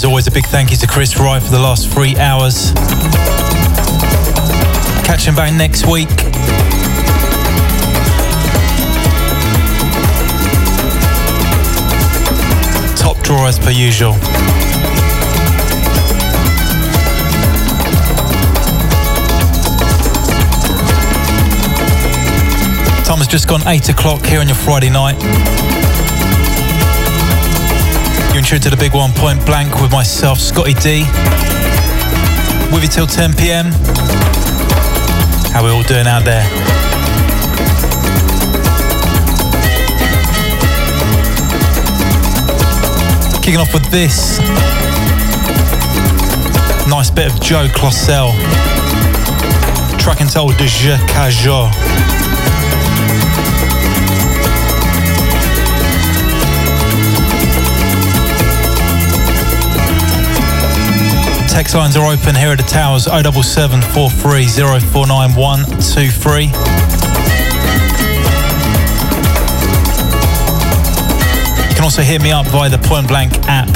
As always, a big thank you to Chris Wright for the last three hours. Catch him back next week. Top draw as per usual. Time has just gone 8 o'clock here on your Friday night. Tune to the big one point blank with myself, Scottie D. With you till 10 pm. How we all doing out there? Kicking off with this. Nice bit of Joe Claussell. Track entitled De Je Cajot. Text lines are open here at the towers 07743 049123. You can also hit me up via the Point Blank app.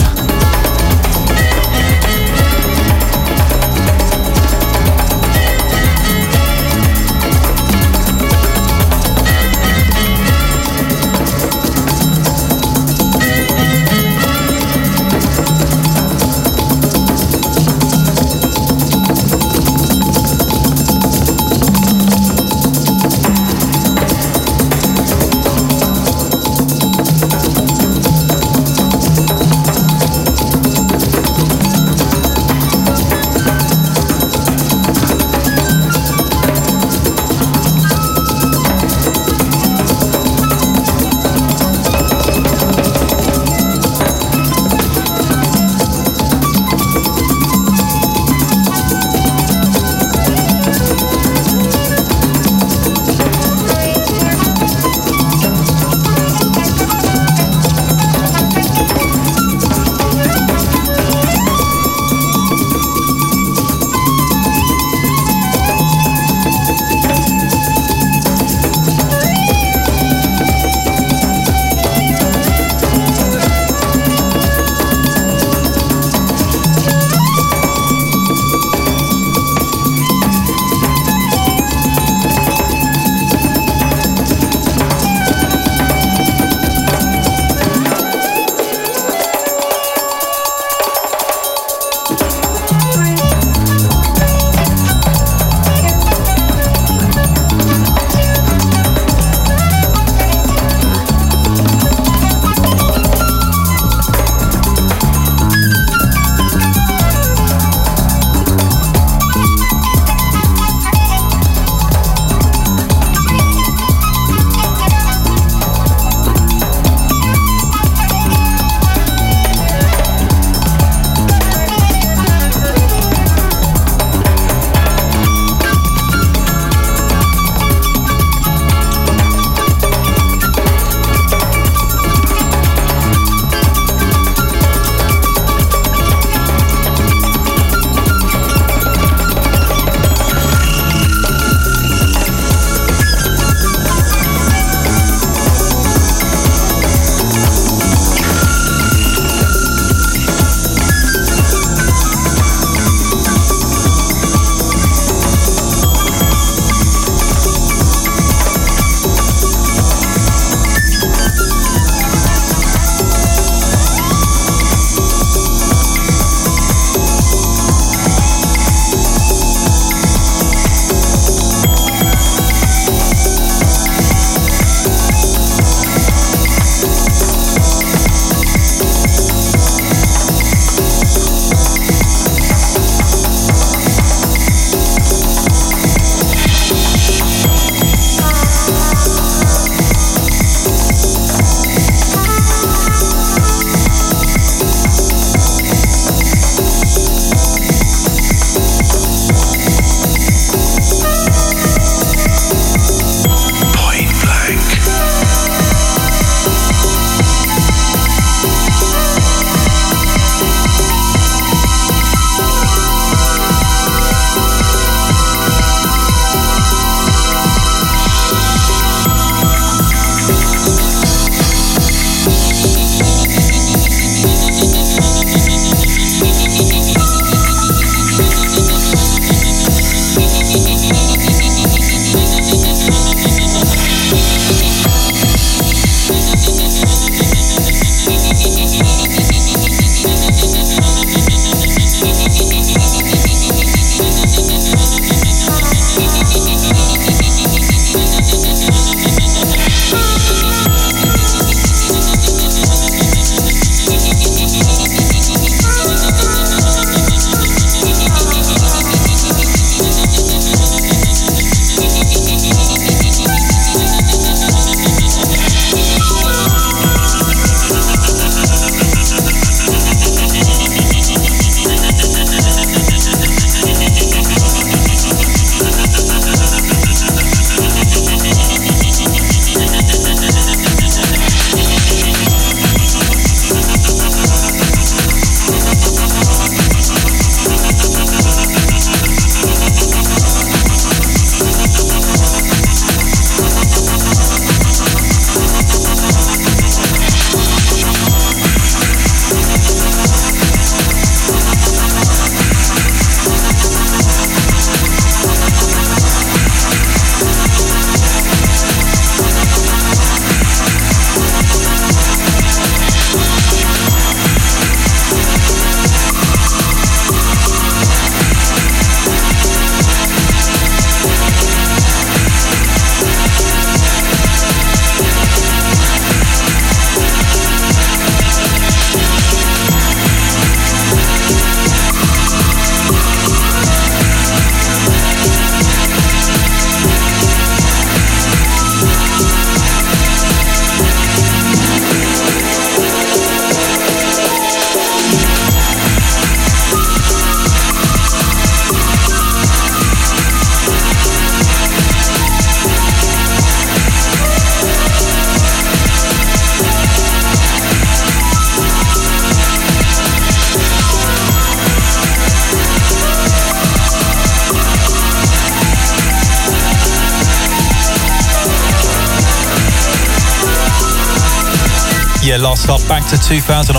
Up back to 2001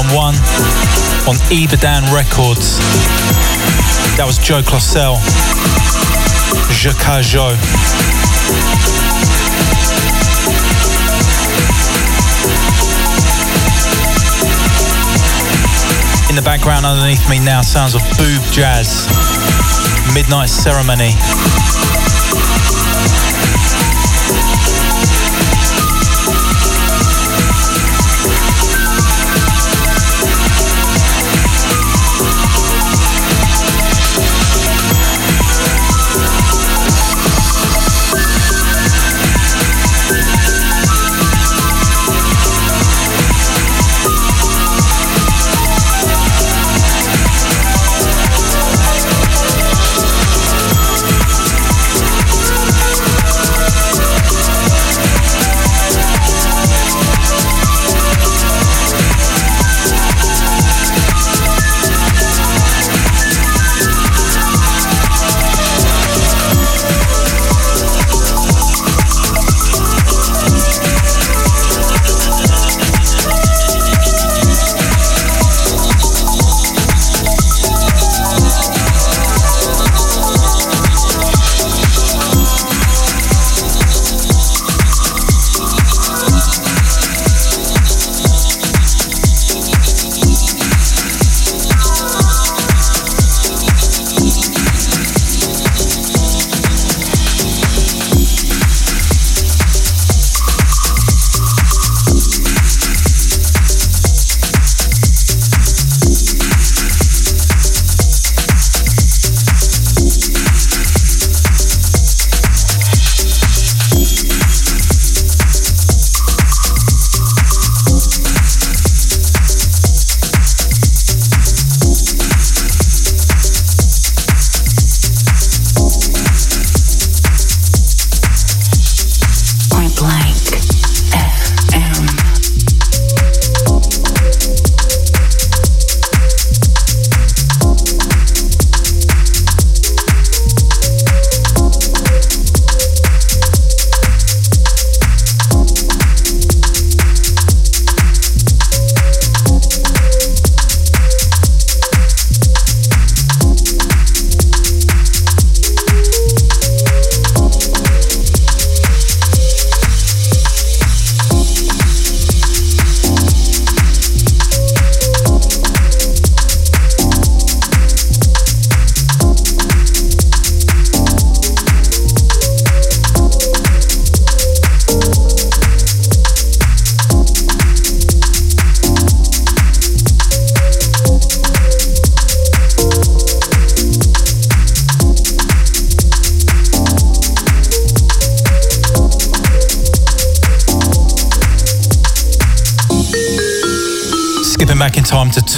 on Ibadan Records. That was Joe Claussell. Je Joe. In the background underneath me now sounds of boob jazz. Midnight Ceremony.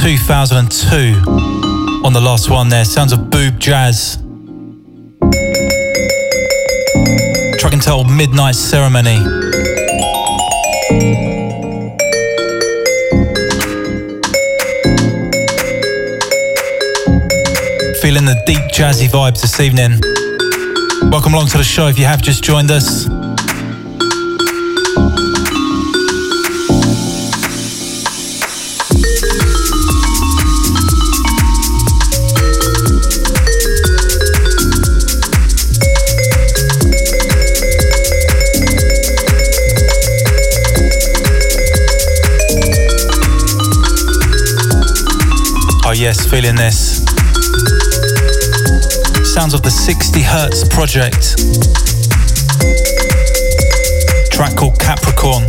2002 on the last one there. Sounds of Boob Jazz. Track entitled Midnight Ceremony. Feeling the deep jazzy vibes this evening. Welcome along to the show if you have just joined us. Feeling this. Sounds of the 60 Hertz project. Track called Capricorn.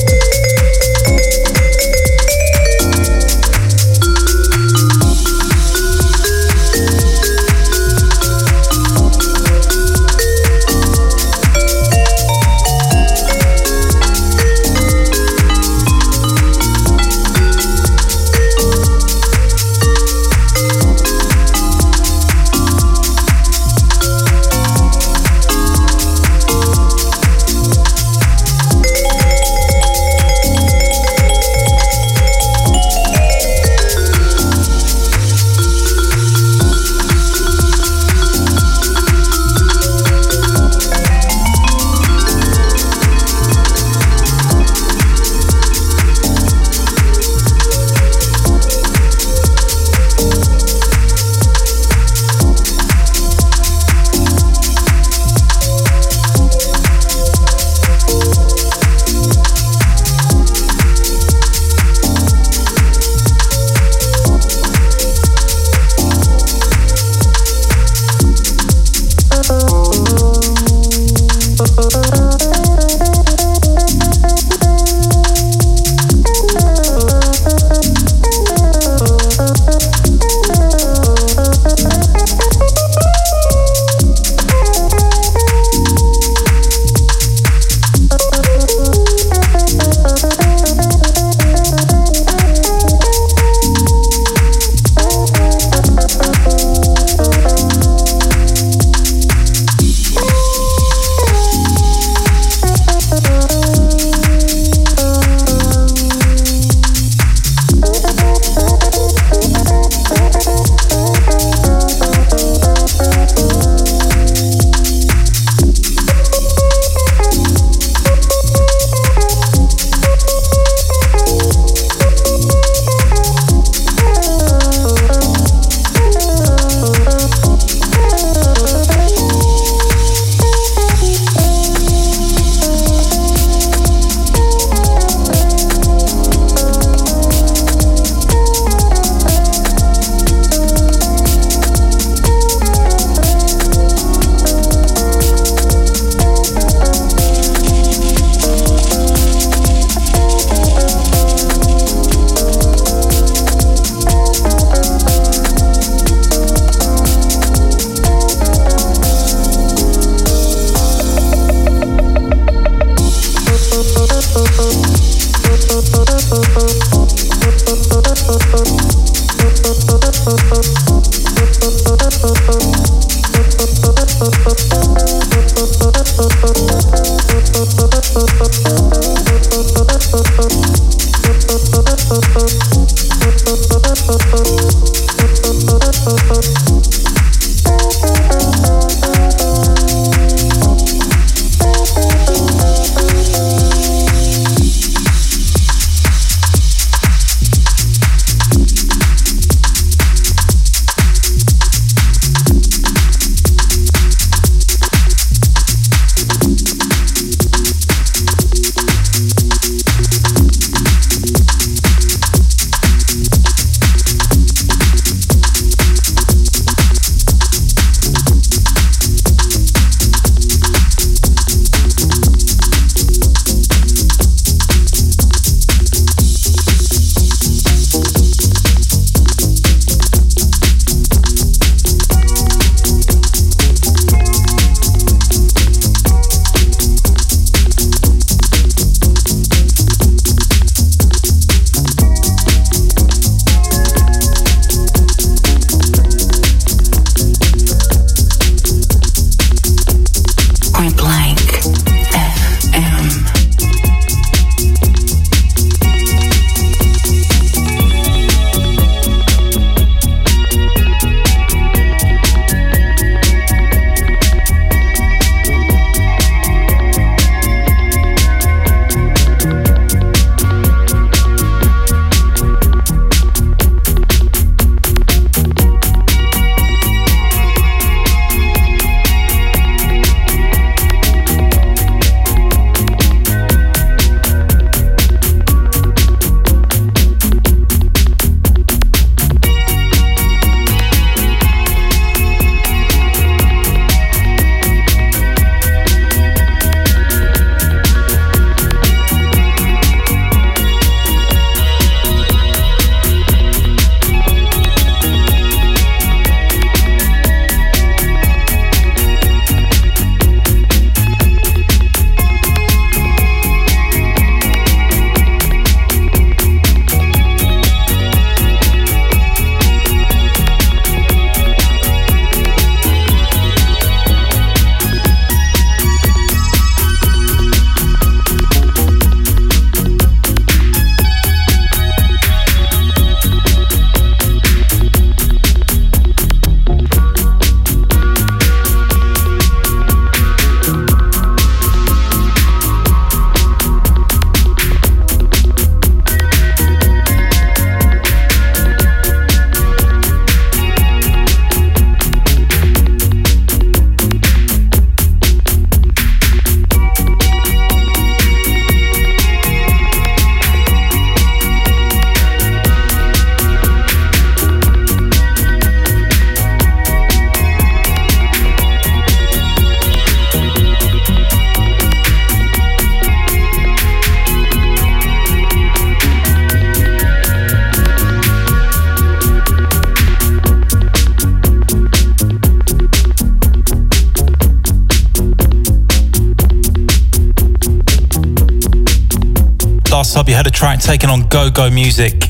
Track taken on Go Go Music.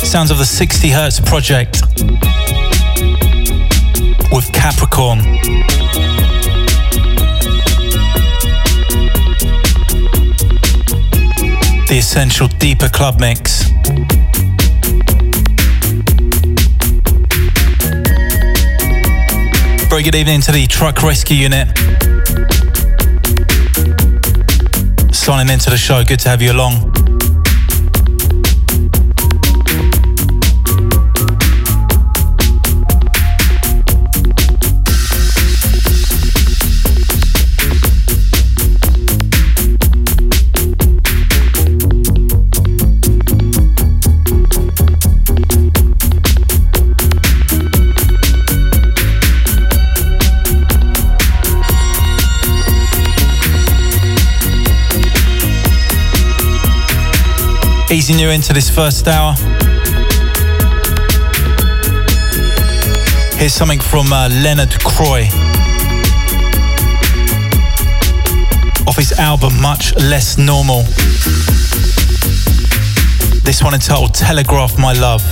Sounds of the 60 Hertz project with Capricorn. The essential deeper club mix. Very good evening to the truck rescue unit. Signing into the show. Good to have you along. Easing you into this first hour. Here's something from uh, Leonard Croy. Off his album Much Less Normal. This one entitled Telegraph My Love.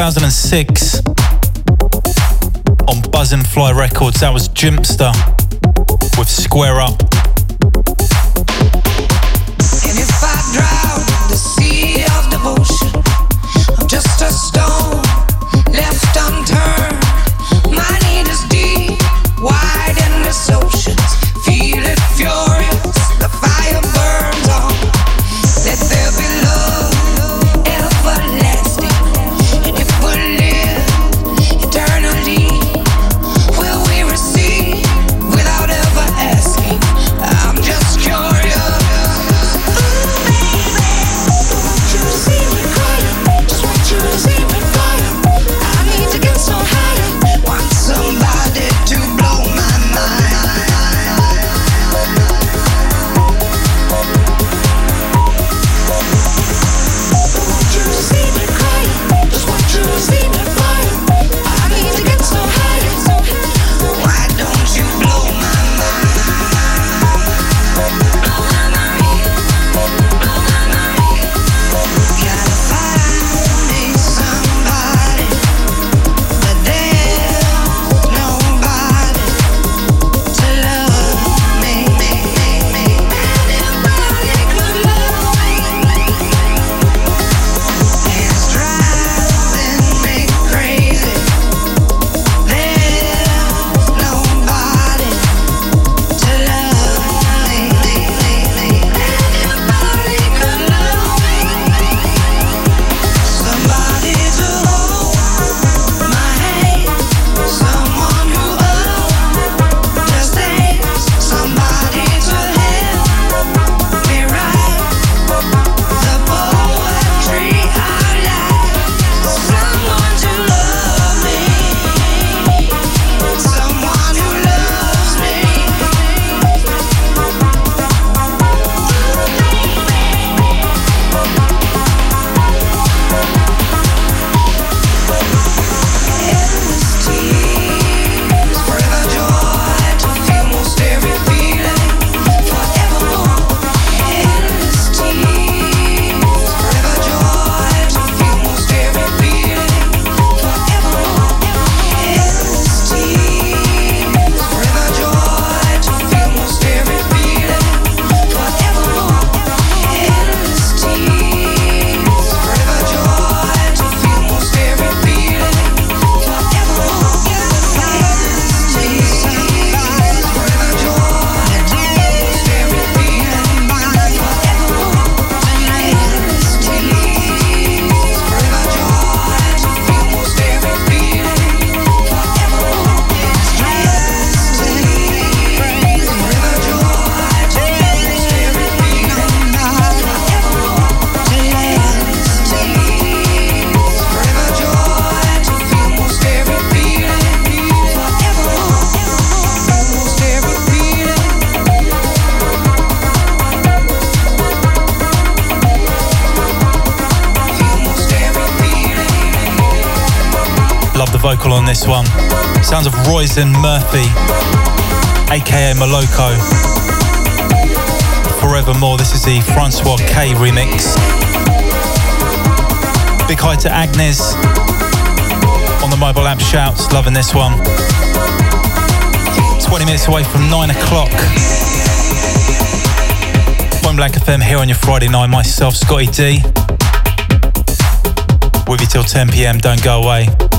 2006 on Buzzin' Fly Records. That was Jimpster with Square Up. Roisin Murphy, aka Moloko. Forevermore, this is the Francois K remix. Big hi to Agnes on the mobile app shouts, loving this one. 20 minutes away from 9 o'clock. Point Blank FM here on your Friday night, myself, Scottie D. With you till 10 pm, don't go away.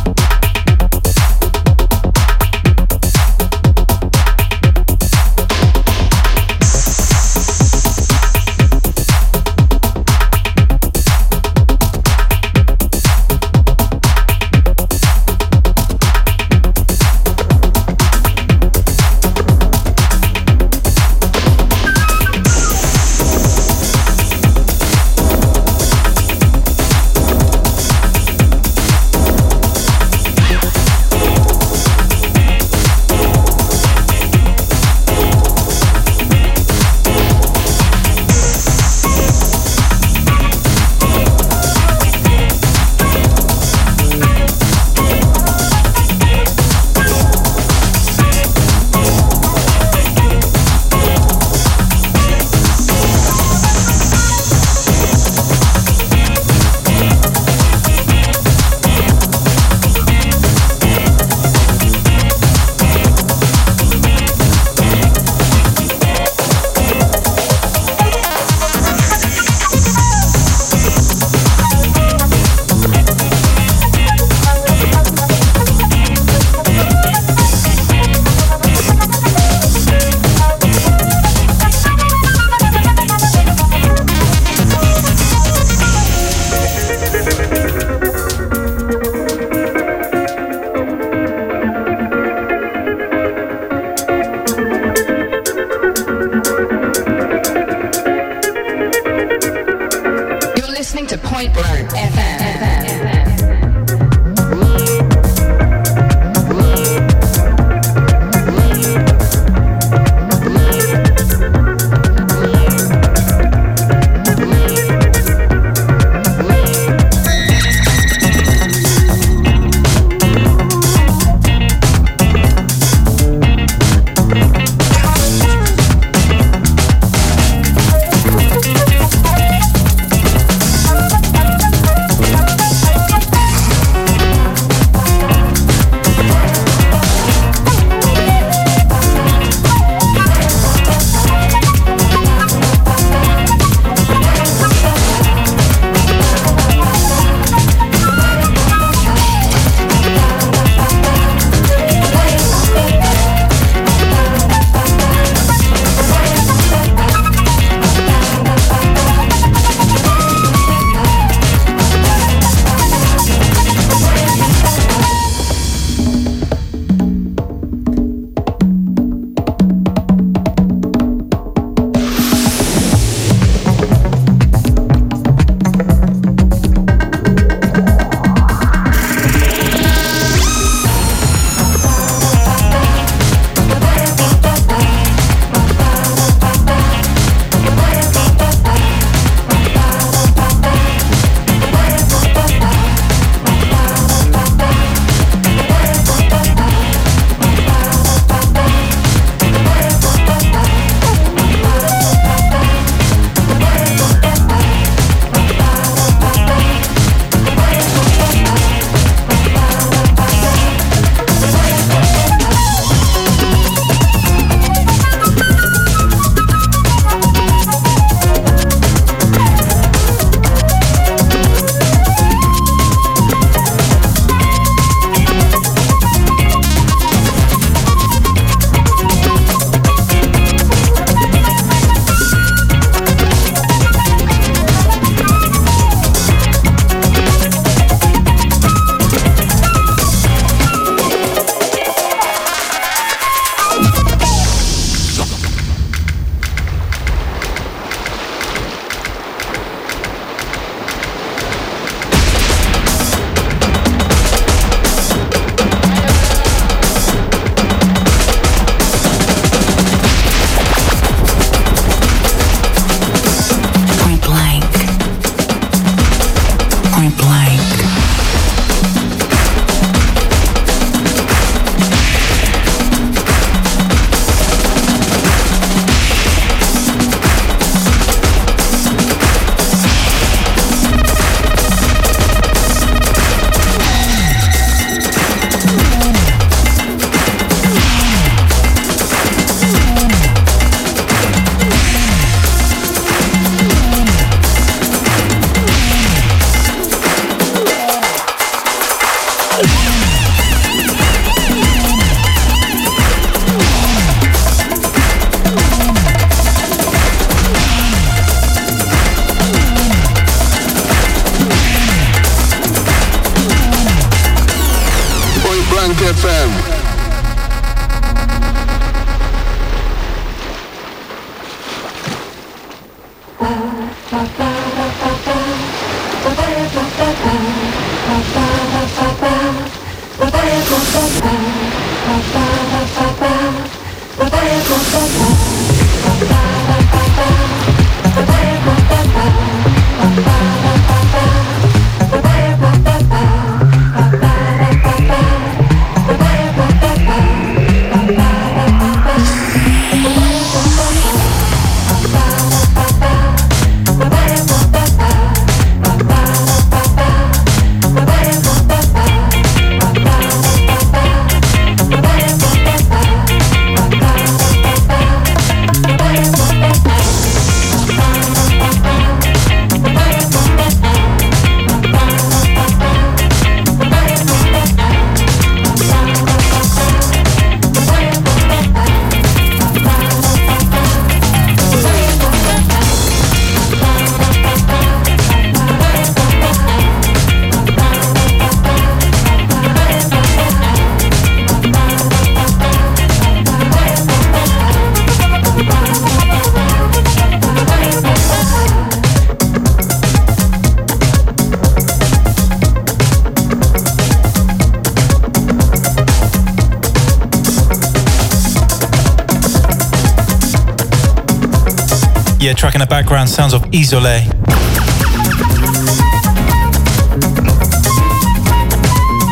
Isolée.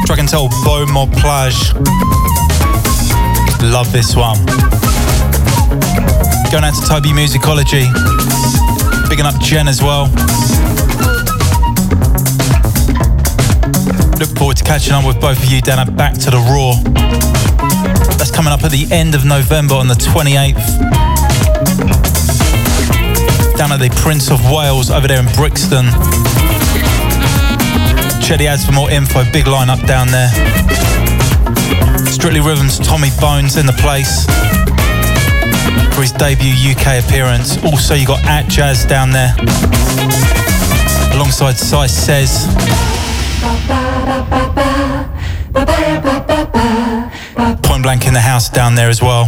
Track entitled Beau Mot Plage. Love this one. Going out to Toby Musicology. Bigging up Jen as well. Look forward to catching up with both of you down at Back to the Raw. That's coming up at the end of November on the 28th down at the Prince of Wales over there in Brixton. Check the ads for more info. Big lineup down there. Strictly Rhythms, Tommy Bones in the place for his debut UK appearance. Also, you got Atjazz down there alongside Sai Says. Point blank in the house down there as well.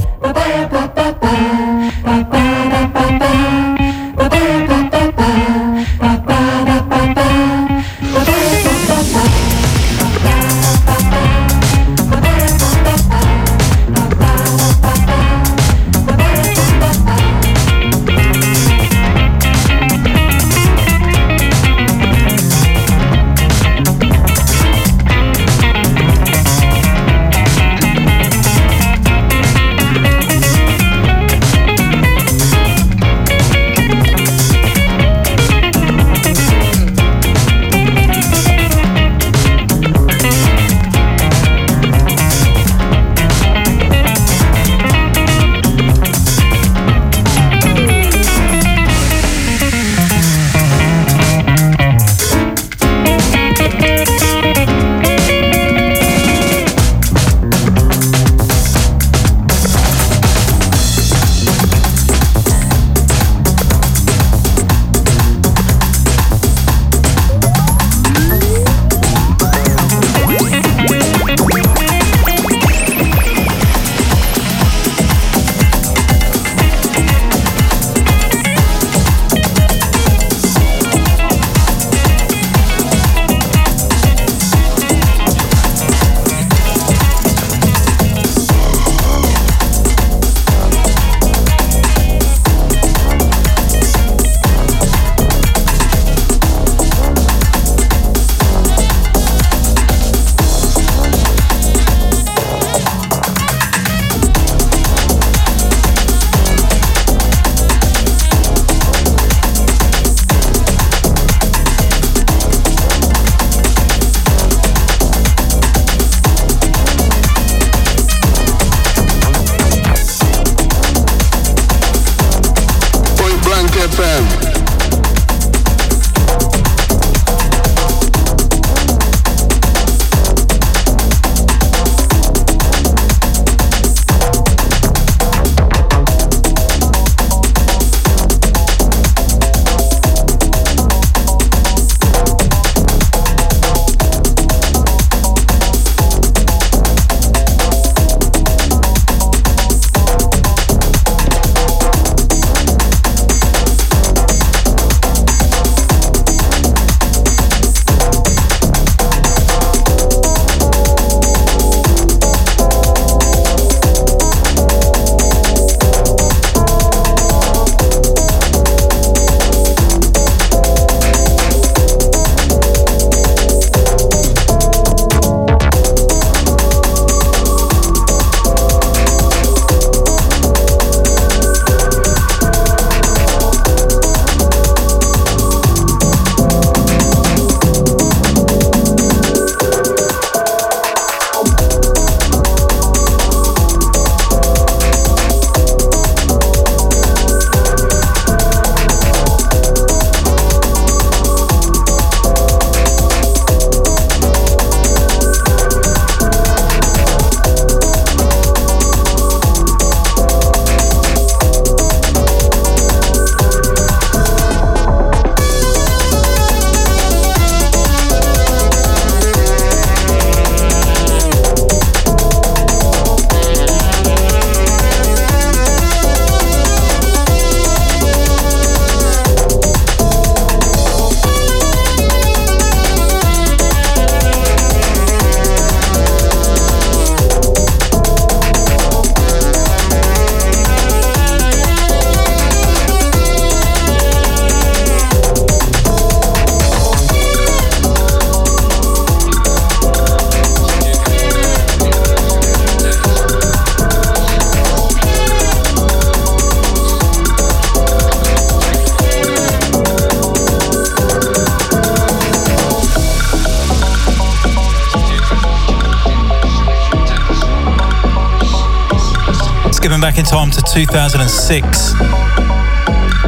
In time to 2006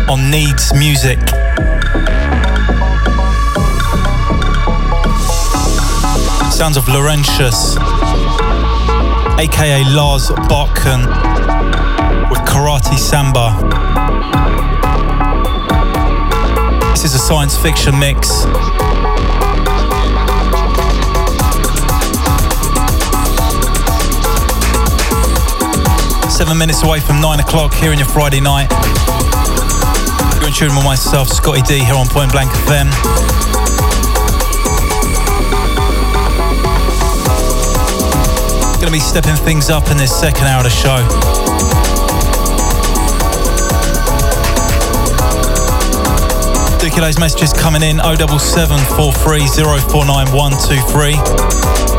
on Needs Music. Sounds of Laurentius, aka Lars Bartkuhn, with Karate Samba. This is a science fiction mix. seven minutes away from nine o'clock here in your Friday night. You're in tune with myself, Scottie D, here on Point Blank FM. Gonna be stepping things up in this second hour of the show. Dicula's messages coming in 077 430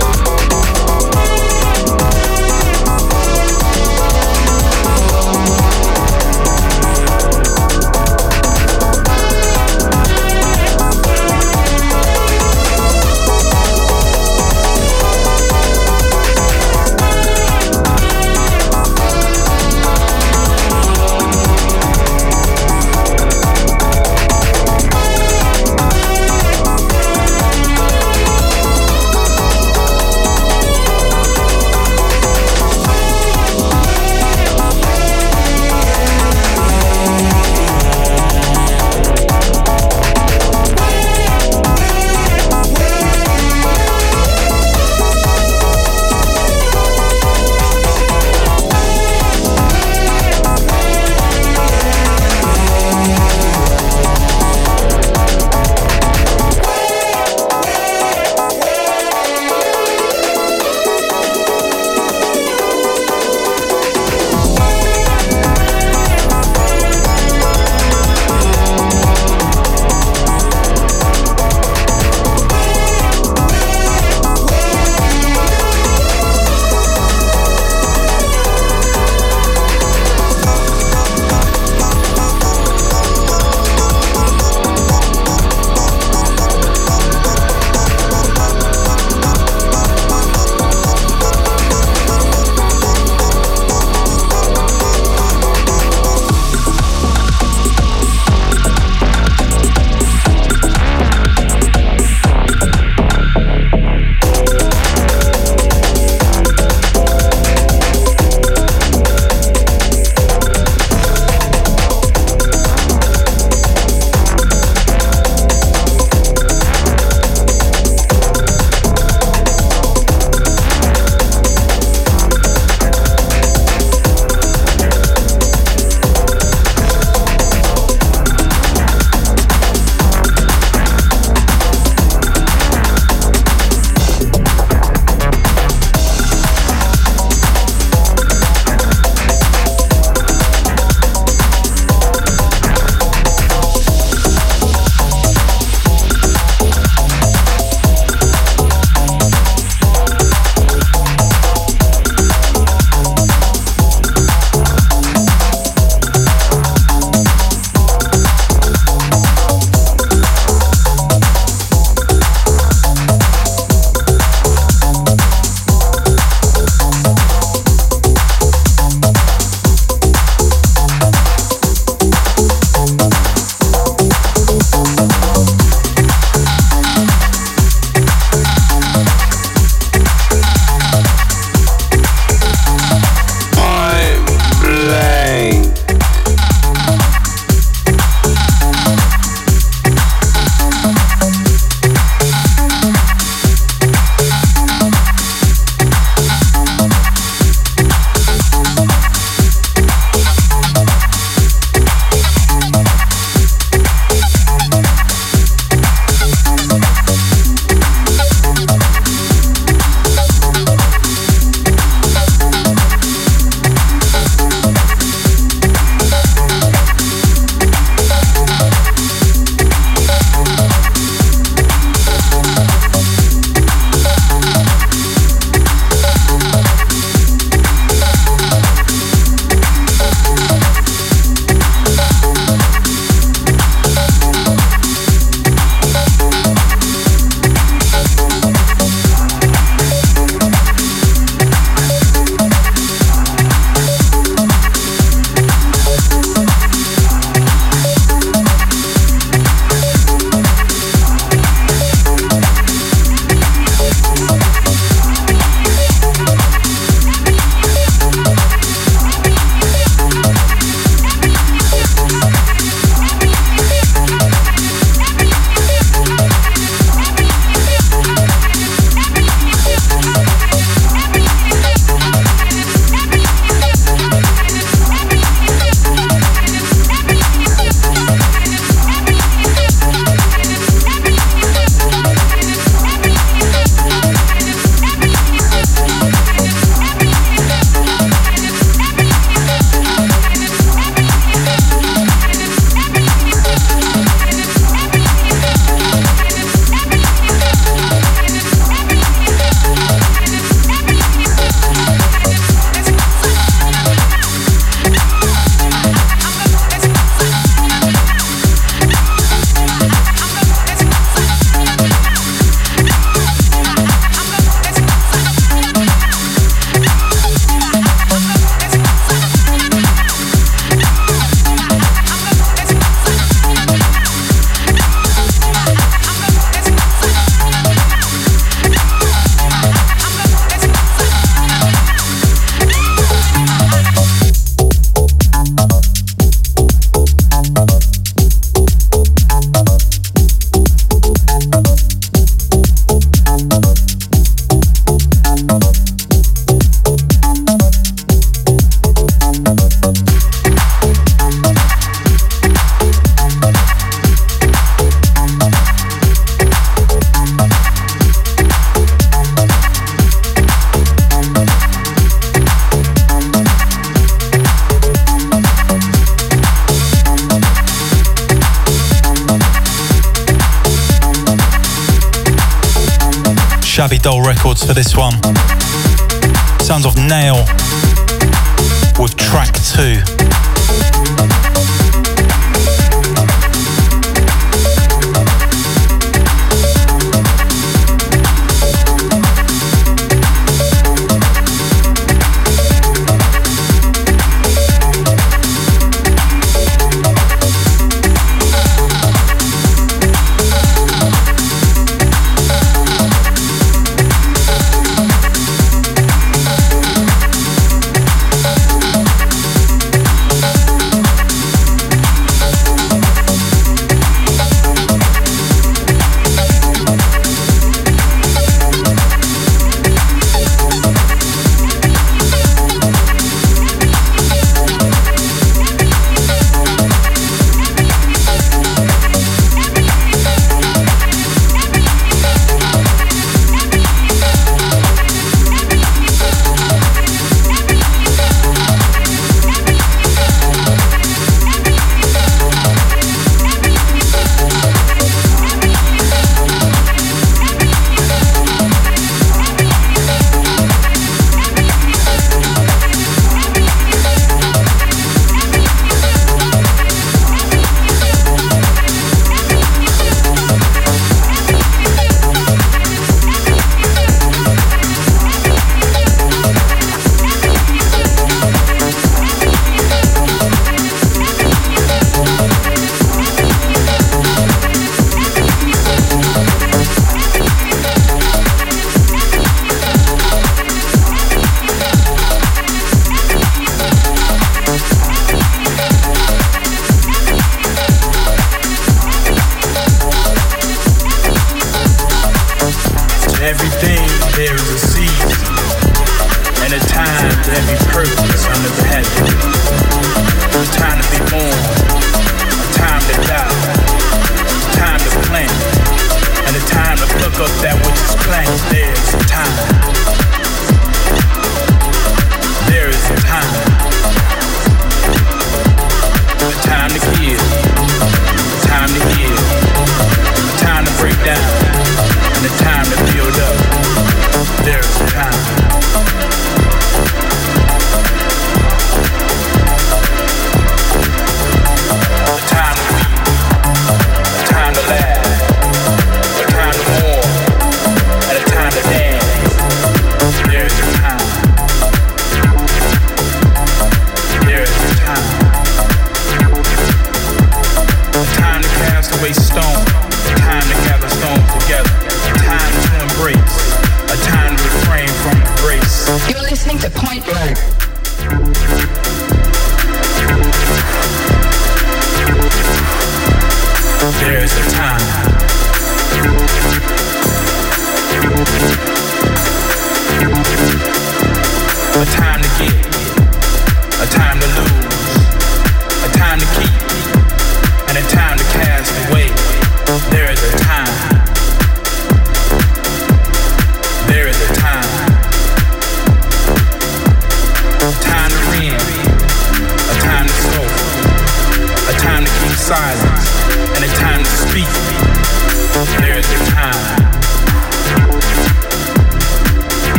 for this one.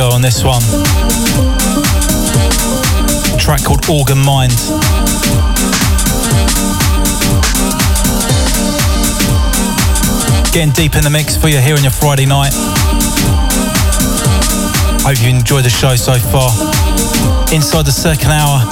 On this one. track called Organ Mind. Getting deep in the mix for you here on your Friday night. Hope you enjoyed the show so far. Inside the second hour,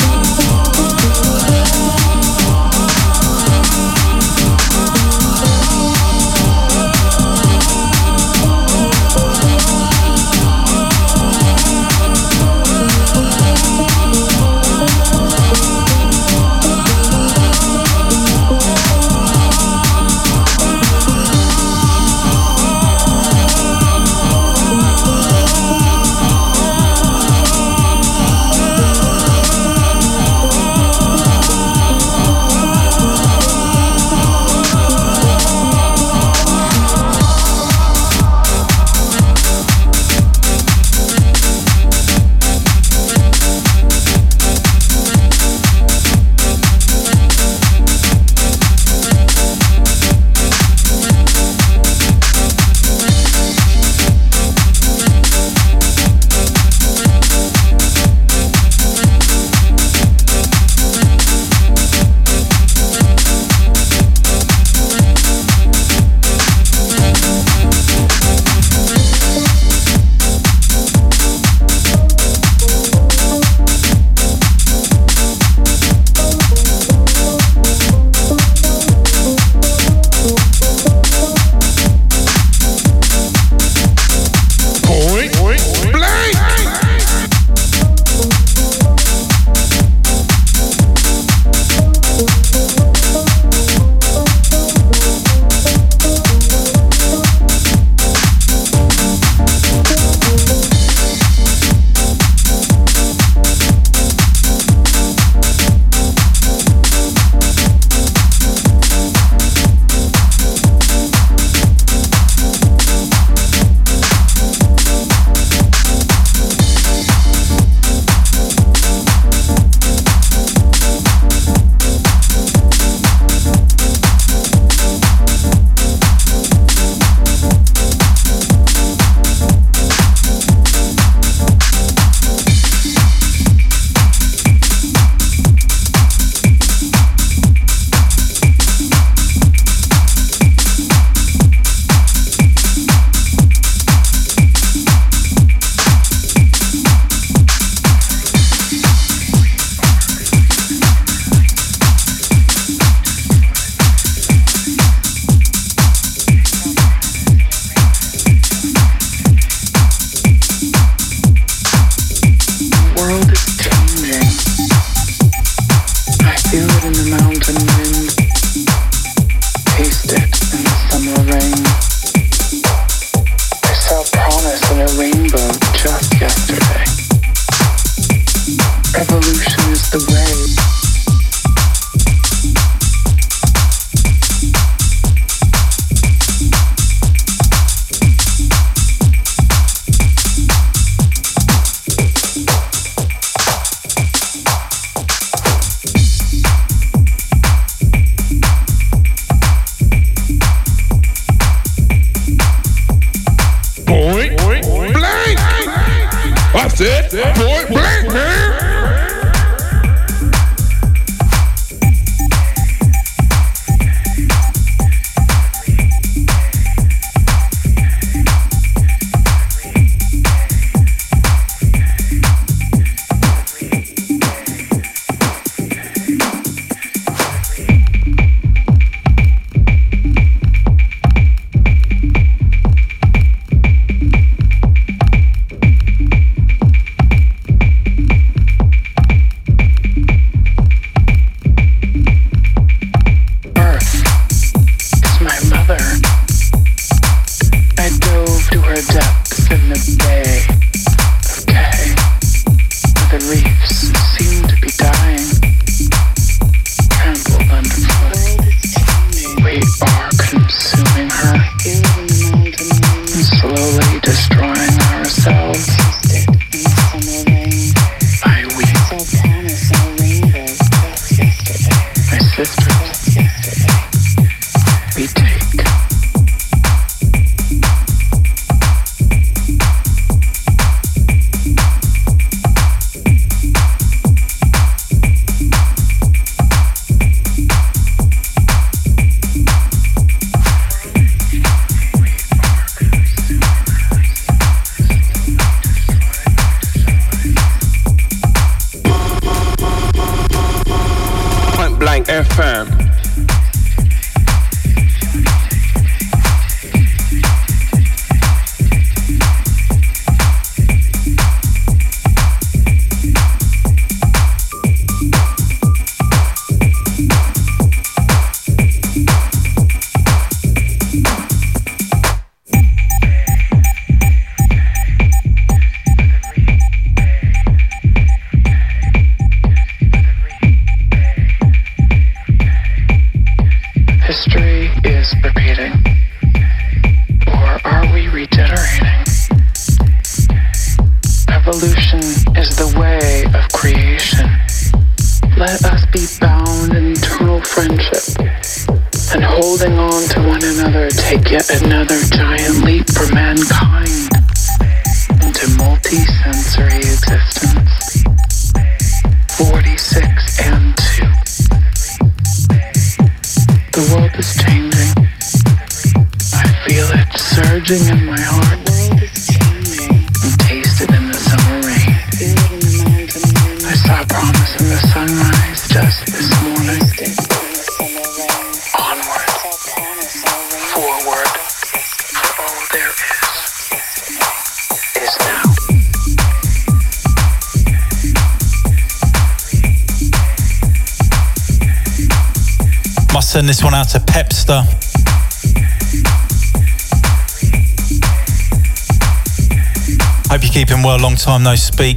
time no speak.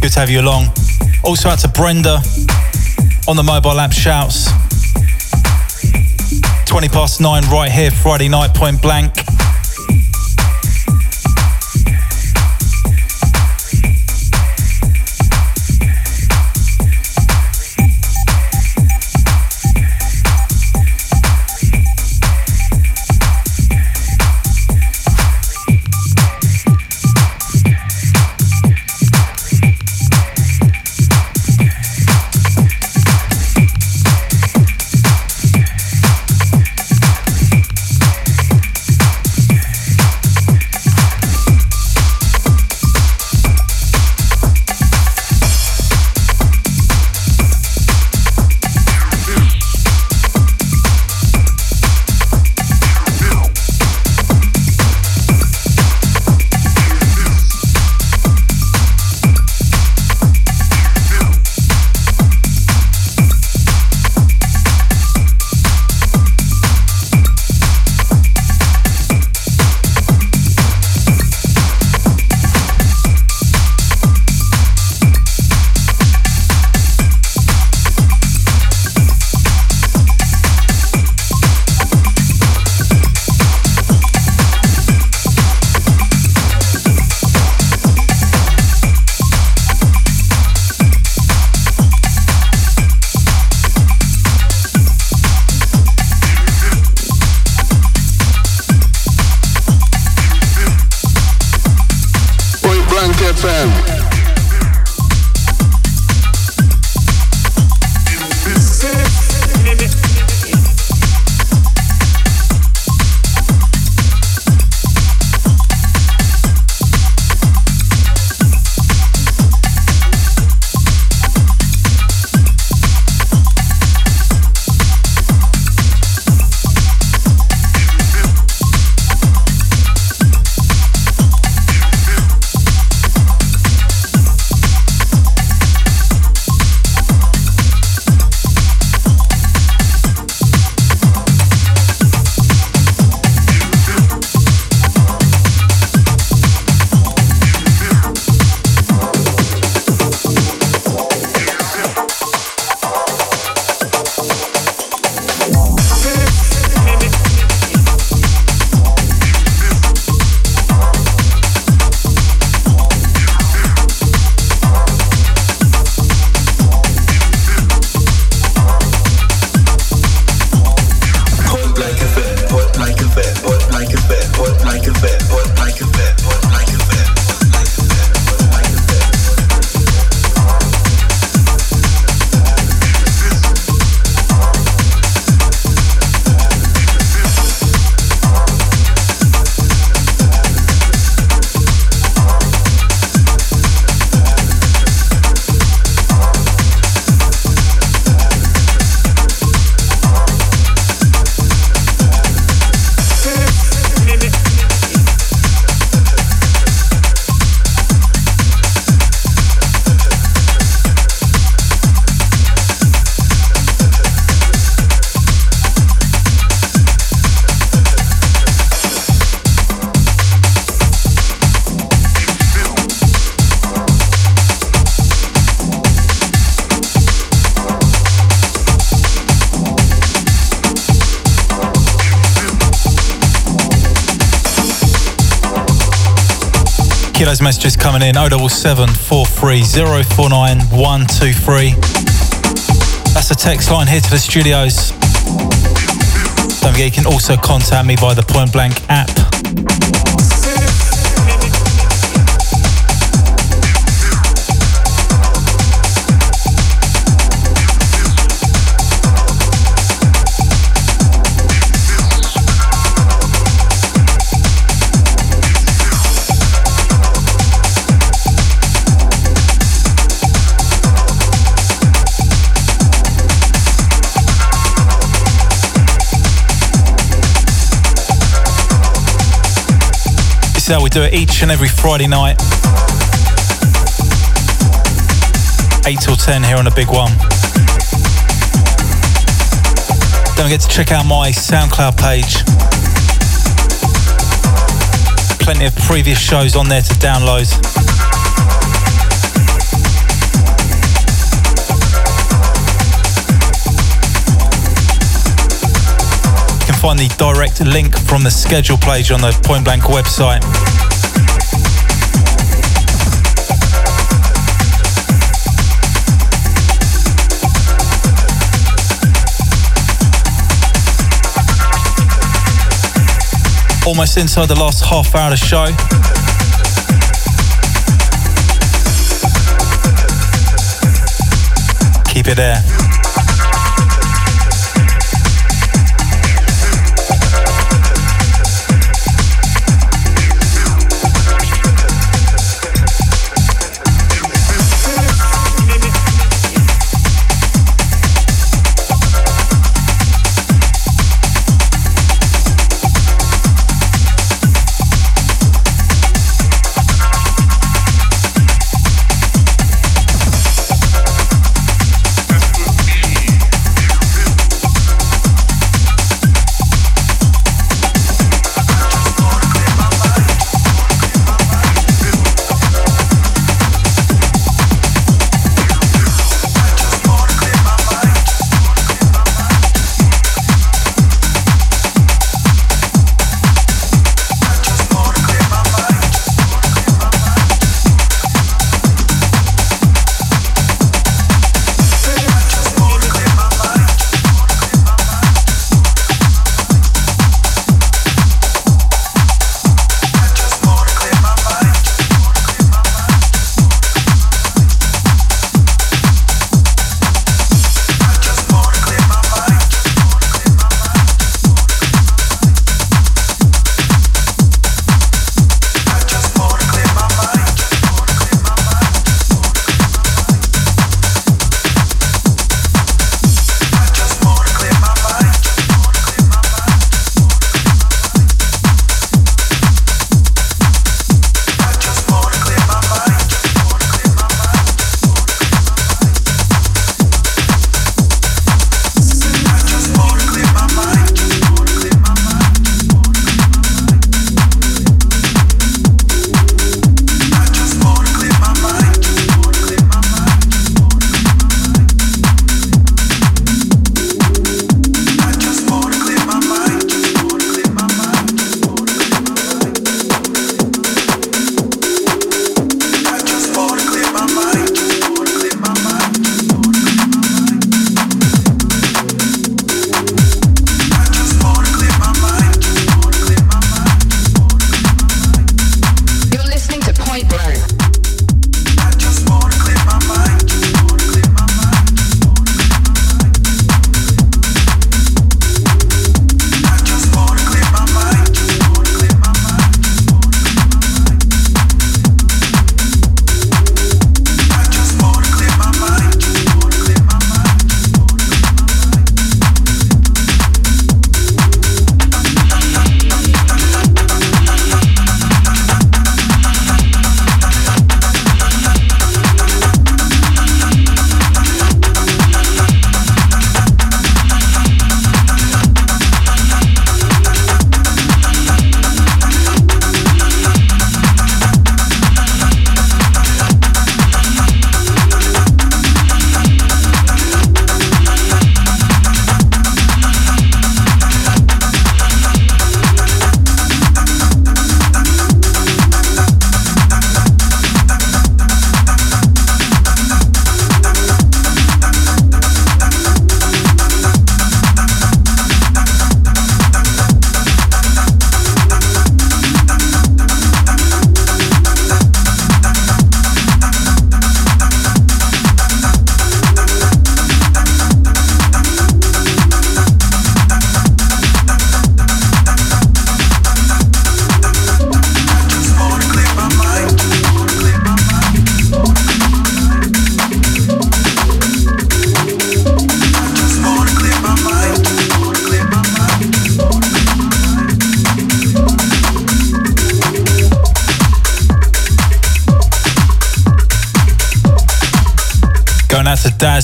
Good to have you along. Also out to Brenda on the mobile app shouts. 20 past nine right here, Friday night, point blank. In 077 That's the text line here to the studios. Don't forget you can also contact me via the Point Blank app. We do it each and every Friday night. 8 till 10 here on the big one. Don't forget to check out my SoundCloud page. Plenty of previous shows on there to download. Find the direct link from the schedule page on the Point Blank website. Almost inside the last half hour of the show. Keep it there.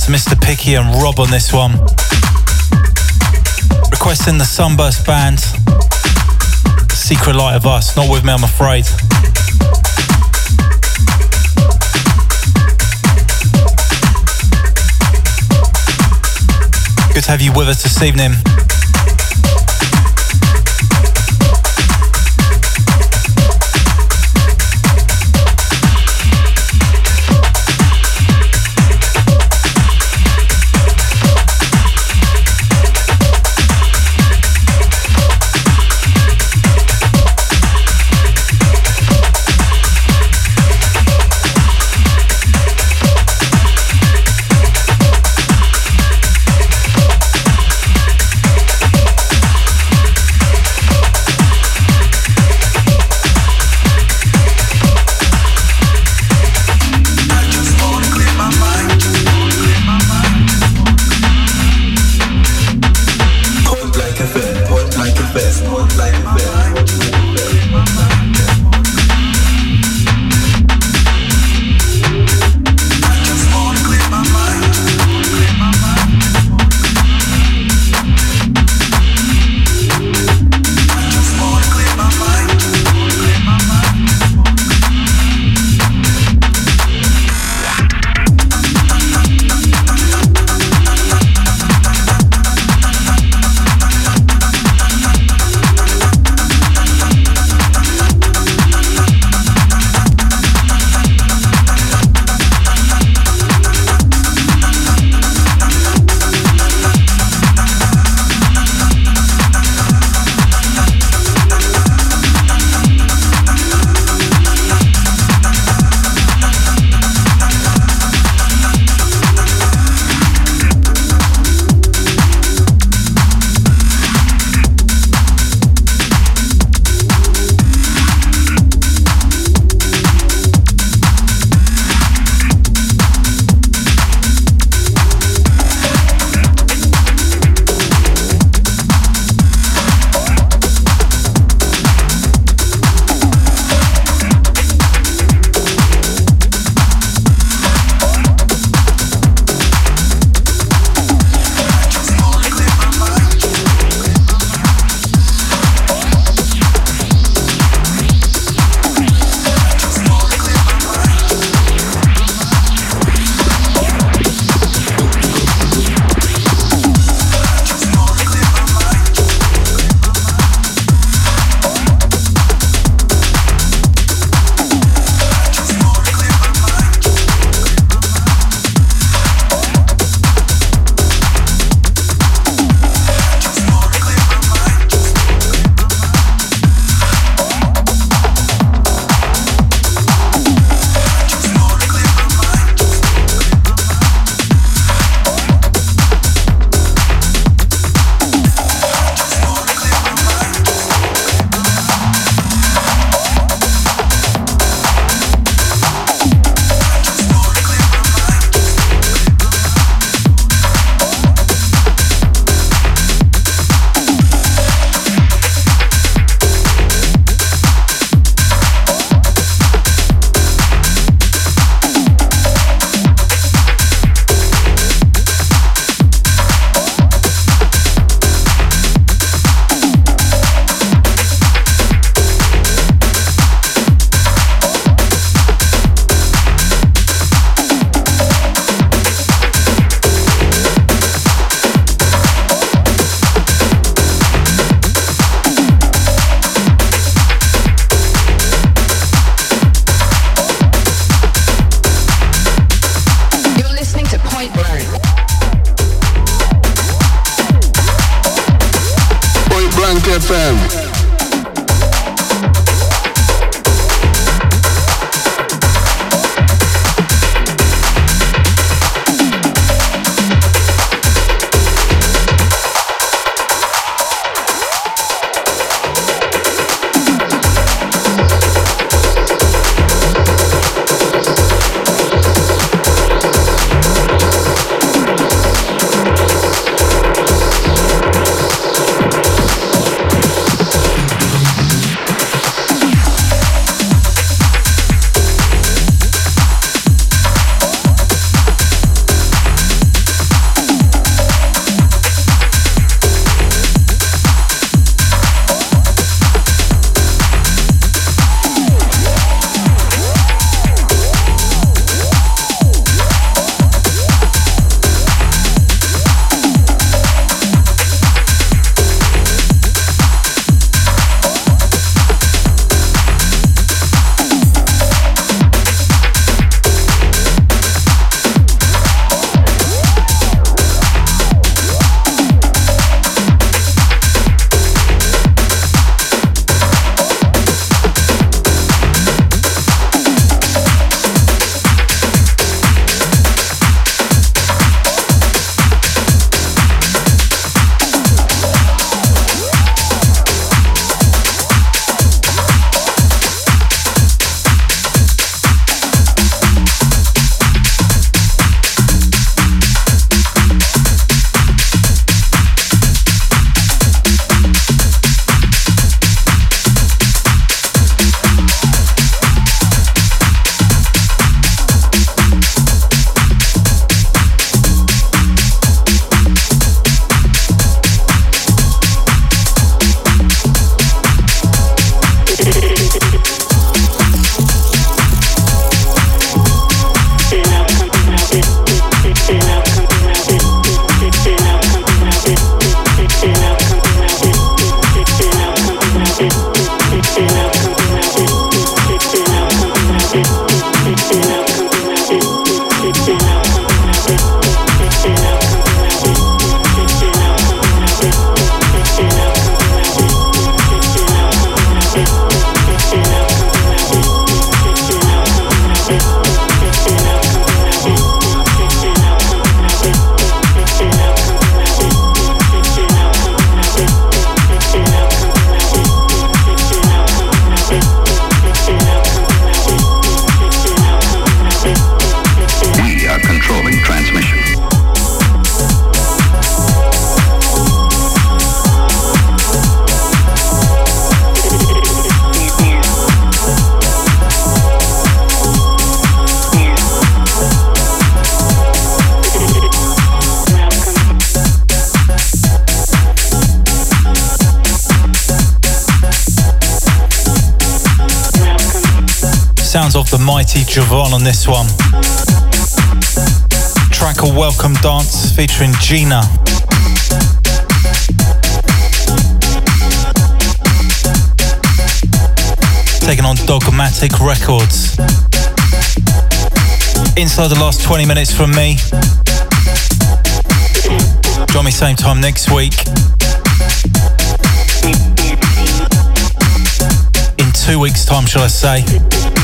Mr. Picky, and Rob on this one. Requesting the Sunburst Band. Secret Light of Us. Not with me, I'm afraid. Good to have you with us this evening. Javon on this one. Track a Welcome Dance featuring Gina. Taken on Dogmatic Records. Inside the last 20 minutes from me. Join me same time next week. In two weeks' time, shall I say.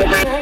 Thank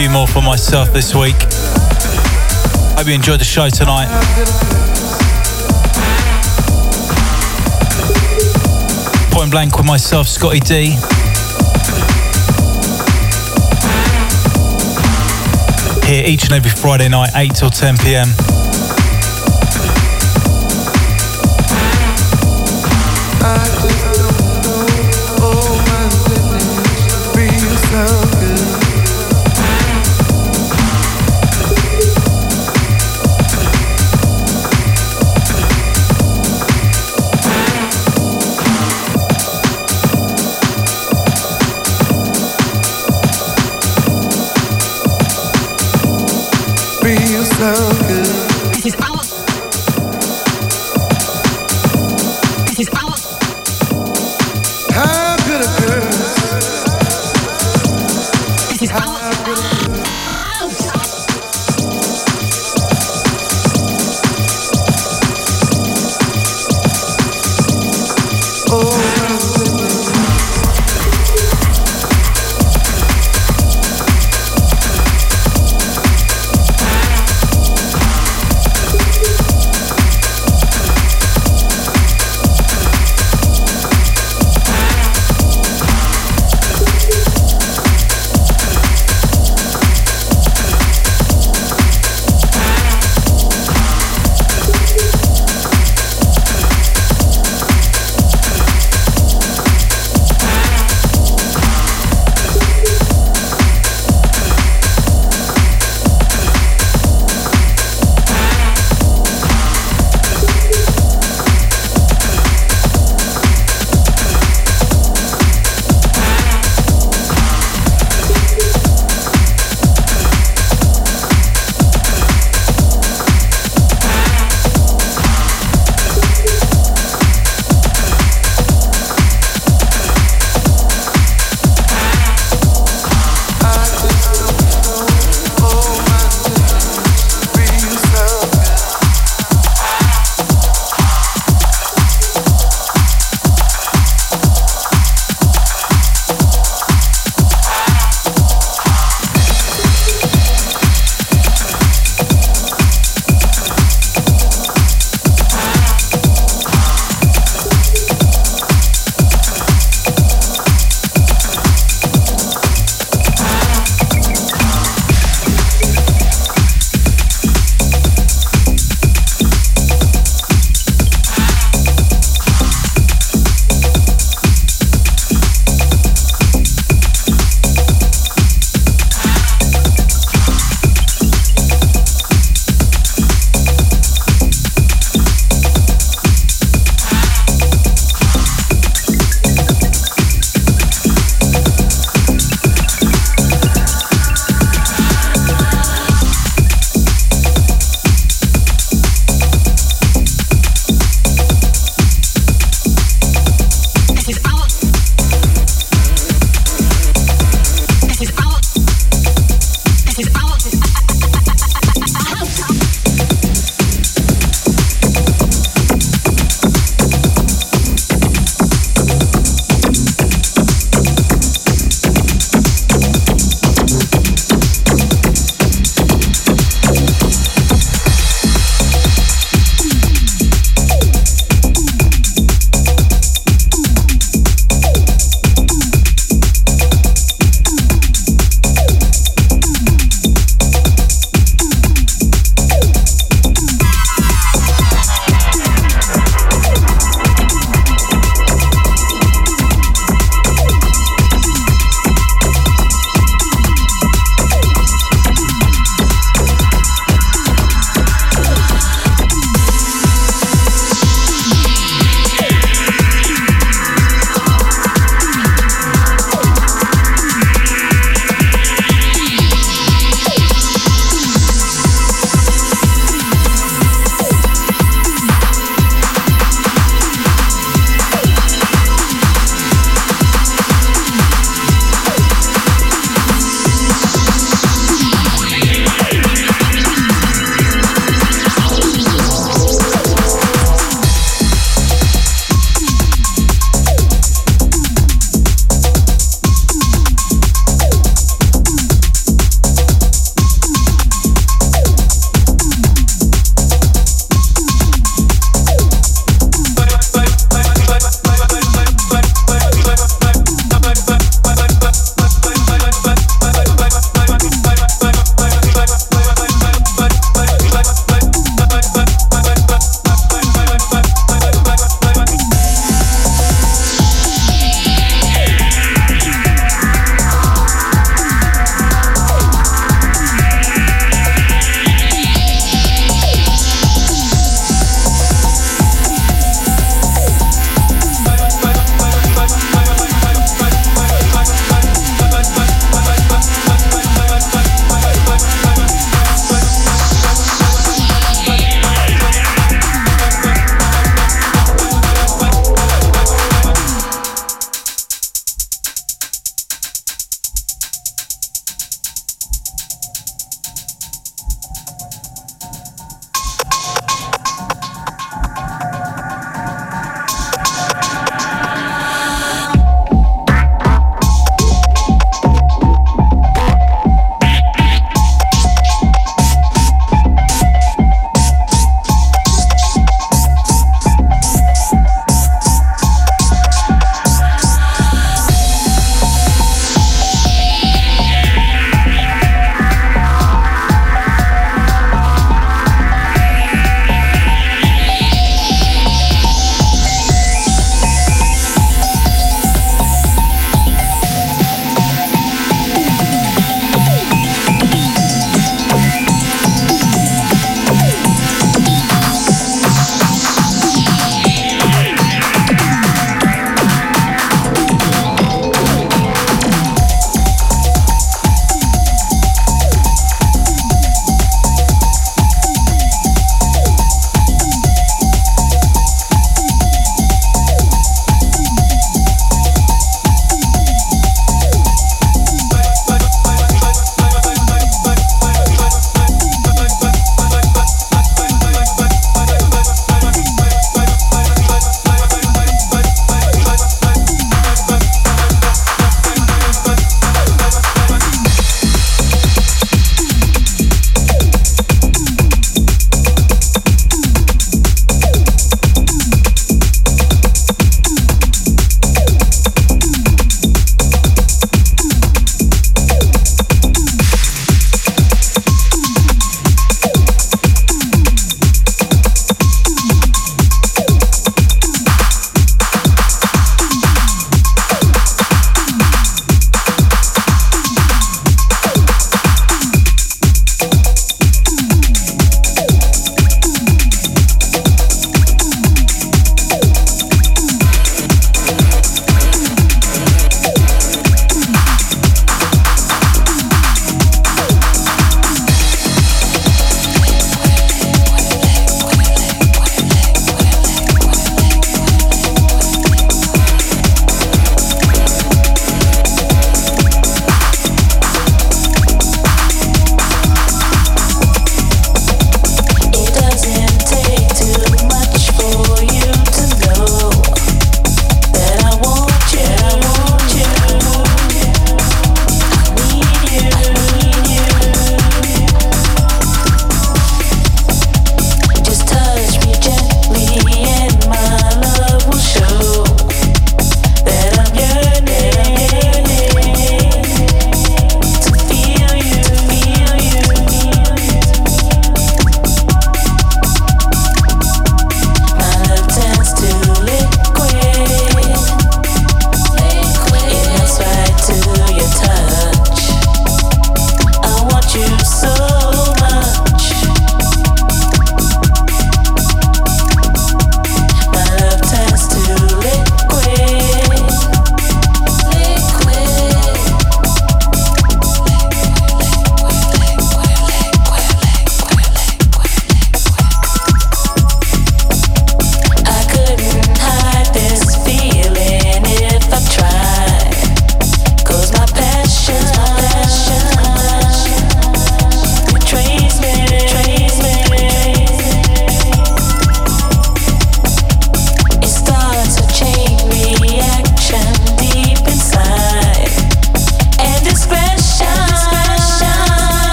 few more for myself this week. Hope you enjoyed the show tonight. Point blank with myself, Scottie D. Here each and every Friday night, 8 till 10 pm.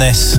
This.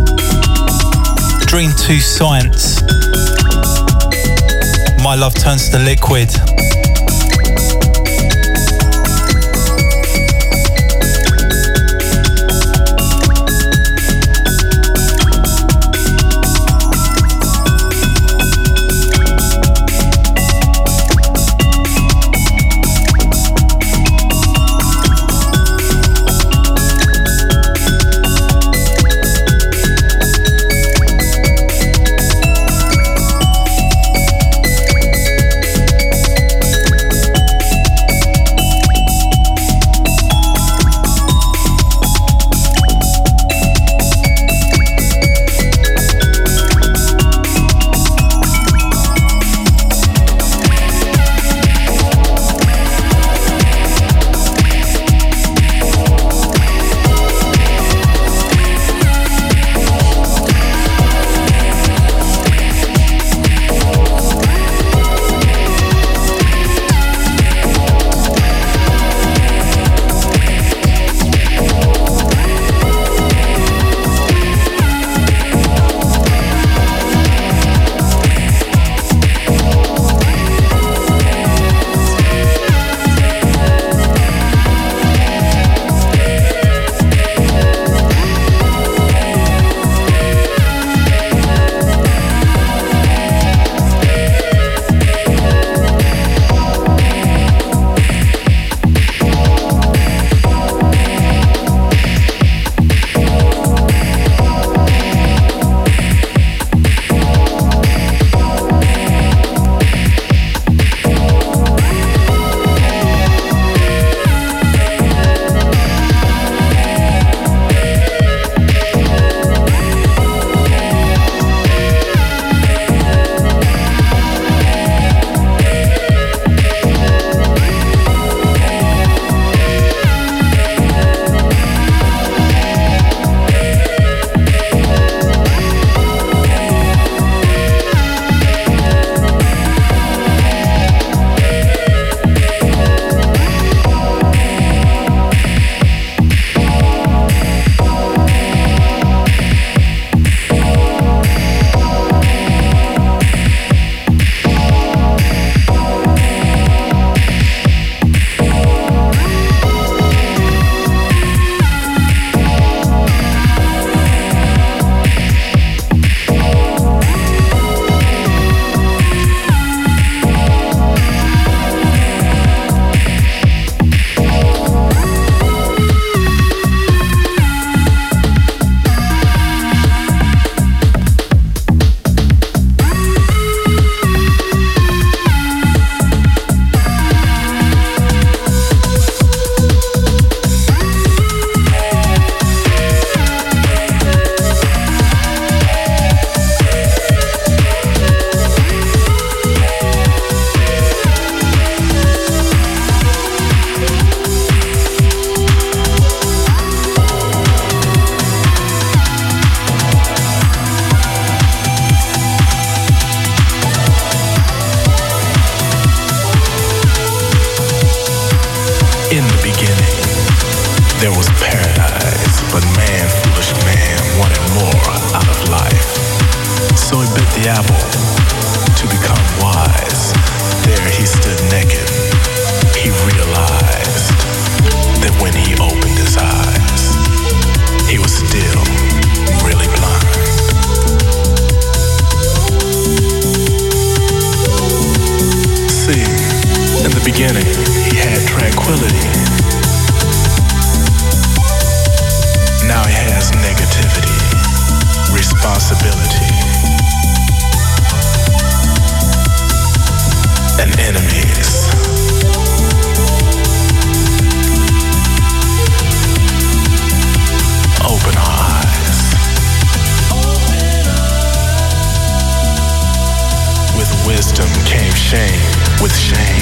with shame.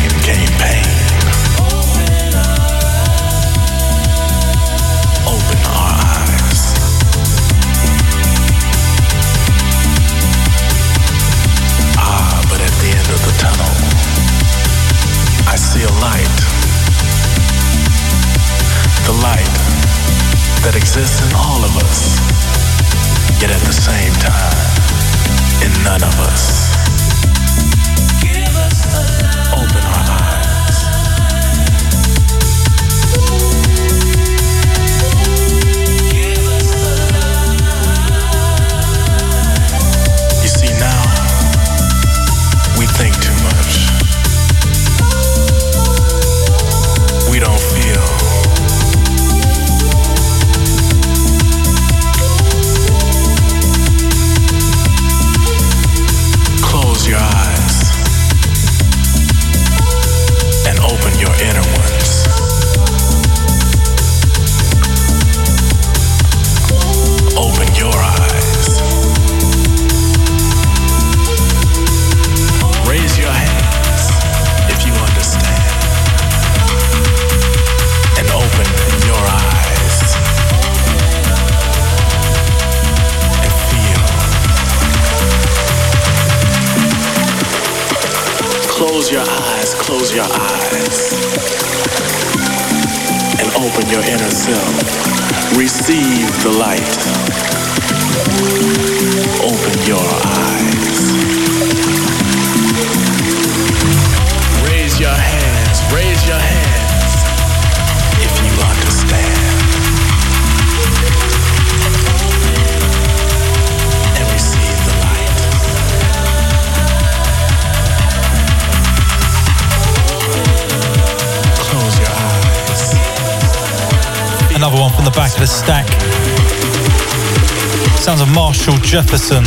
Jefferson.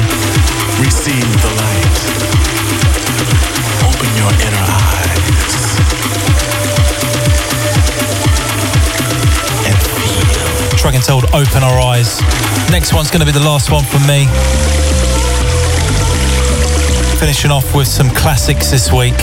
Receive the light. Open your inner eyes. And feel. Track Open Our Eyes. Next one's going to be the last one for me. Finishing off with some classics this week.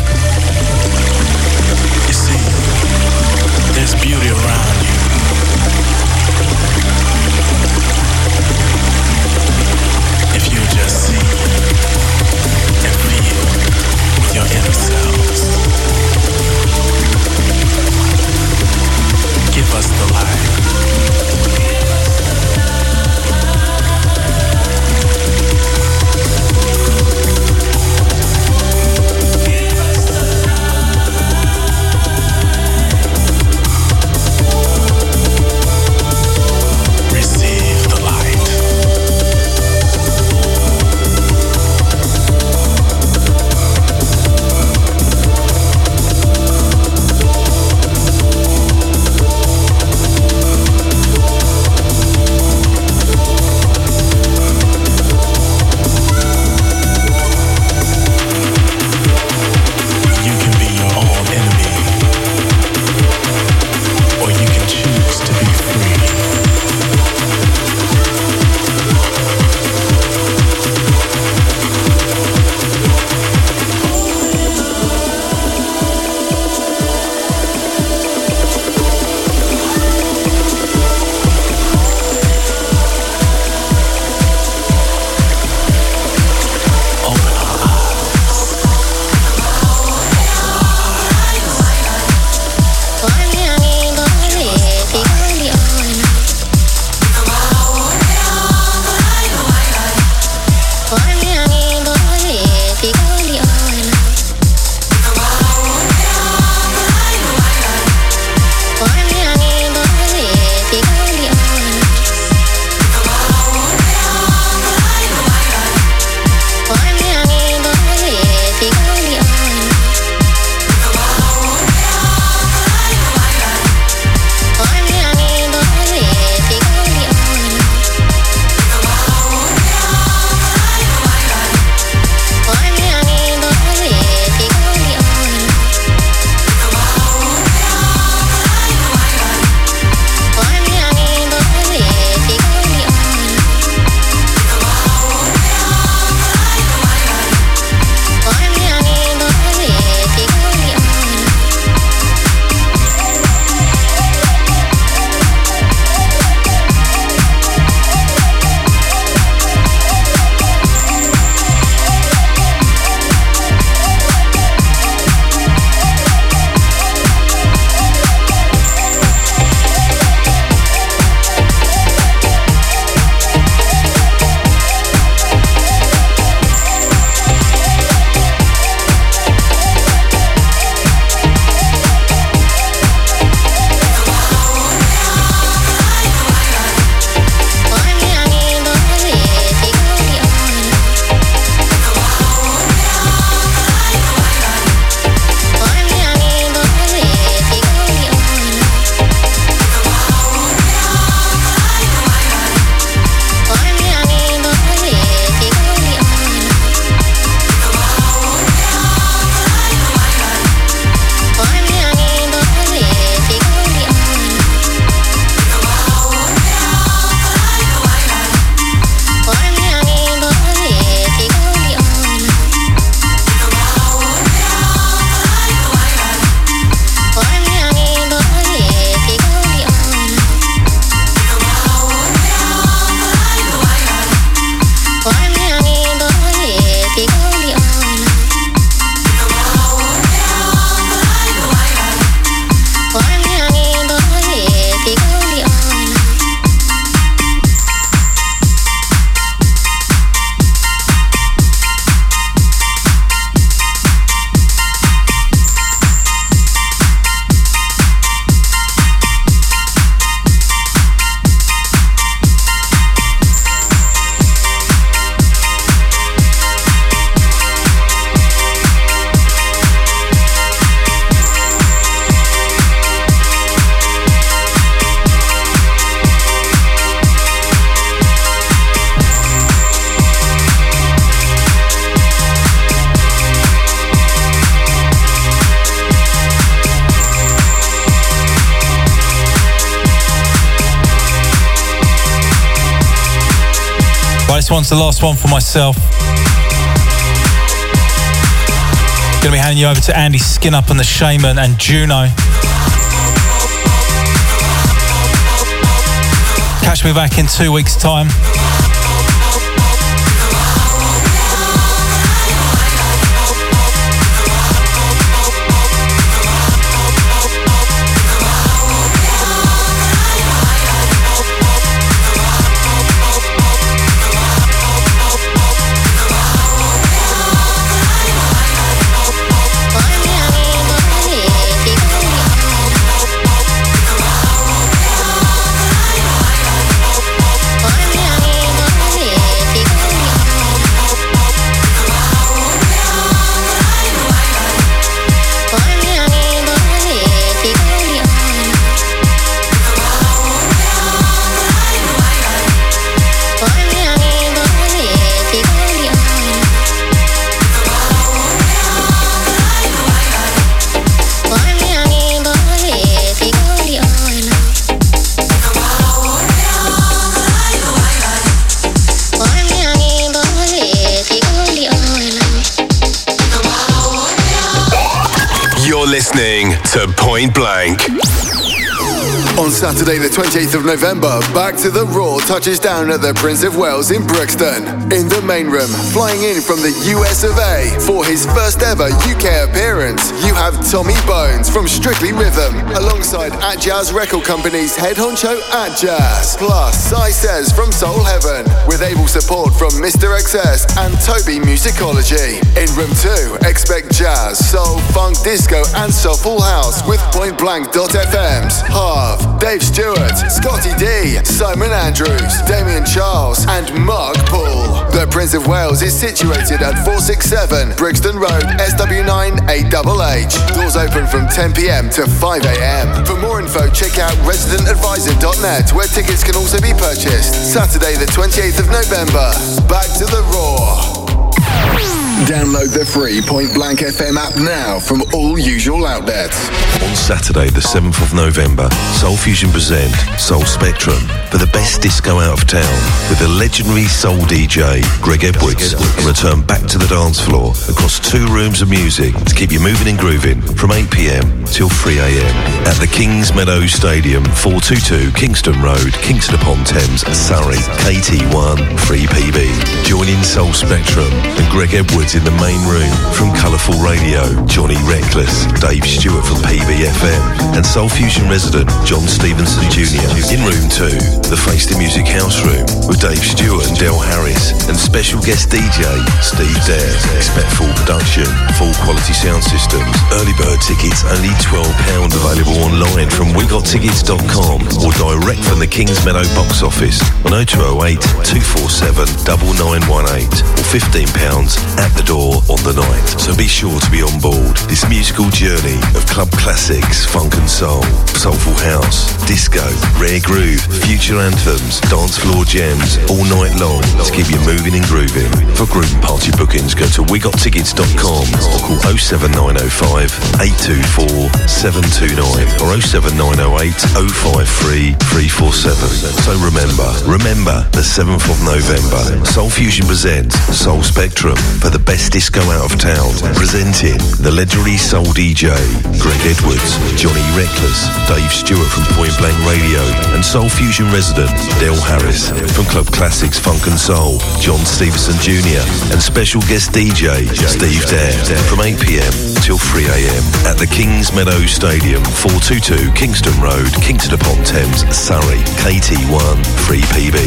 The last one for myself. Gonna be handing you over to Andy Skinup and the Shaman and Juno. Catch me back in two weeks' time. Point Blank. Saturday, the 28th of November, Back to the Raw touches down at the Prince of Wales in Brixton. In the main room, flying in from the US of A for his first ever UK appearance, you have Tommy Bones from Strictly Rhythm, alongside Atjazz Record Company's head honcho Atjazz, Plus, Sai Says from Soul Heaven, with able support from Mr. XS and Toby Musicology. In room 2, expect jazz, soul, funk, disco, and soulful house with pointblank.fm's Harv. Dave Stewart, Scottie D, Simon Andrews, Damian Charles, and Mark Paul. The Prince of Wales is situated at 467 Brixton Road, SW9 8HH. Doors open from 10 pm to 5 am. For more info, check out residentadvisor.net, where tickets can also be purchased. Saturday, the 28th of November. Back to the Raw. Download the free Point Blank FM app now from all usual outlets. On Saturday, the 7th of November, Soul Fusion present Soul Spectrum for the best disco out of town with the legendary soul DJ Greg Edwards and return back to the dance floor across two rooms of music to keep you moving and grooving from 8 pm till 3 am at the Kings Meadow Stadium, 422 Kingston Road, Kingston upon Thames, Surrey, KT1 3PB. Join in Soul Spectrum and Greg Edwards in the main room from Colourful Radio, Johnny Reckless, Dave Stewart from PBFM, and Soul Fusion resident John Stevenson Jr. In room 2, the Face the Music House Room with Dave Stewart and Del Harris, and special guest DJ Steve Dare. Expect full production, full quality sound systems. Early bird tickets only £12 available online from wegottickets.com or direct from the Kings Meadow box office on 0208 247 9918 or £15 at the door on the night. So be sure to be on board this musical journey of club classics, funk and soul, soulful house, disco, rare groove, future anthems, dance floor gems, all night long to keep you moving and grooving. For group party bookings, go to wegottickets.com or call 07905 824 729 or 07908 053 347. So remember, remember the 7th of November, Soul Fusion presents Soul Spectrum for the best disco out of town, presenting the legendary soul DJ Greg Edwards, Johnny Reckless, Dave Stewart from Point Blank Radio, and Soul Fusion resident Del Harris from Club Classics Funk and Soul, John Stevenson Jr., and special guest DJ Steve Dare from 8 pm till 3 am at the Kings Meadow Stadium, 422 Kingston Road, Kingston upon Thames, Surrey, KT1 3PB.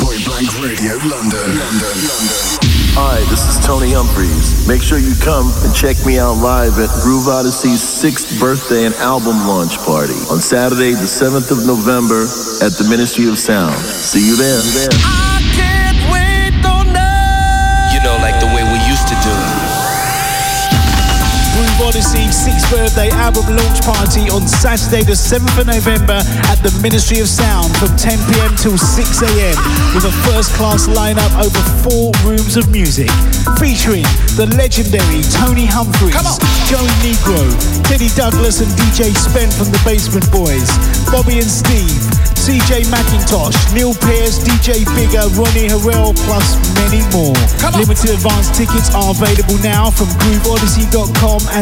Point Blank Radio, London, London, London. Hi, this is Tony Humphries. Make sure you come and check me out live at Groove Odyssey's sixth birthday and album launch party on Saturday, the 7th of November at the Ministry of Sound. See you there. You Groove Odyssey 6th birthday album launch party on Saturday, the 7th of November at the Ministry of Sound from 10 pm till 6 am with a first class lineup over four rooms of music. Featuring the legendary Tony Humphries, Joey Negro, Teddy Douglas, and DJ Spen from the Basement Boys, Bobby and Steve, CJ McIntosh, Neil Pierce, DJ Bigger, Ronnie Herel, plus many more. Limited advance tickets are available now from GrooveOdyssey.com and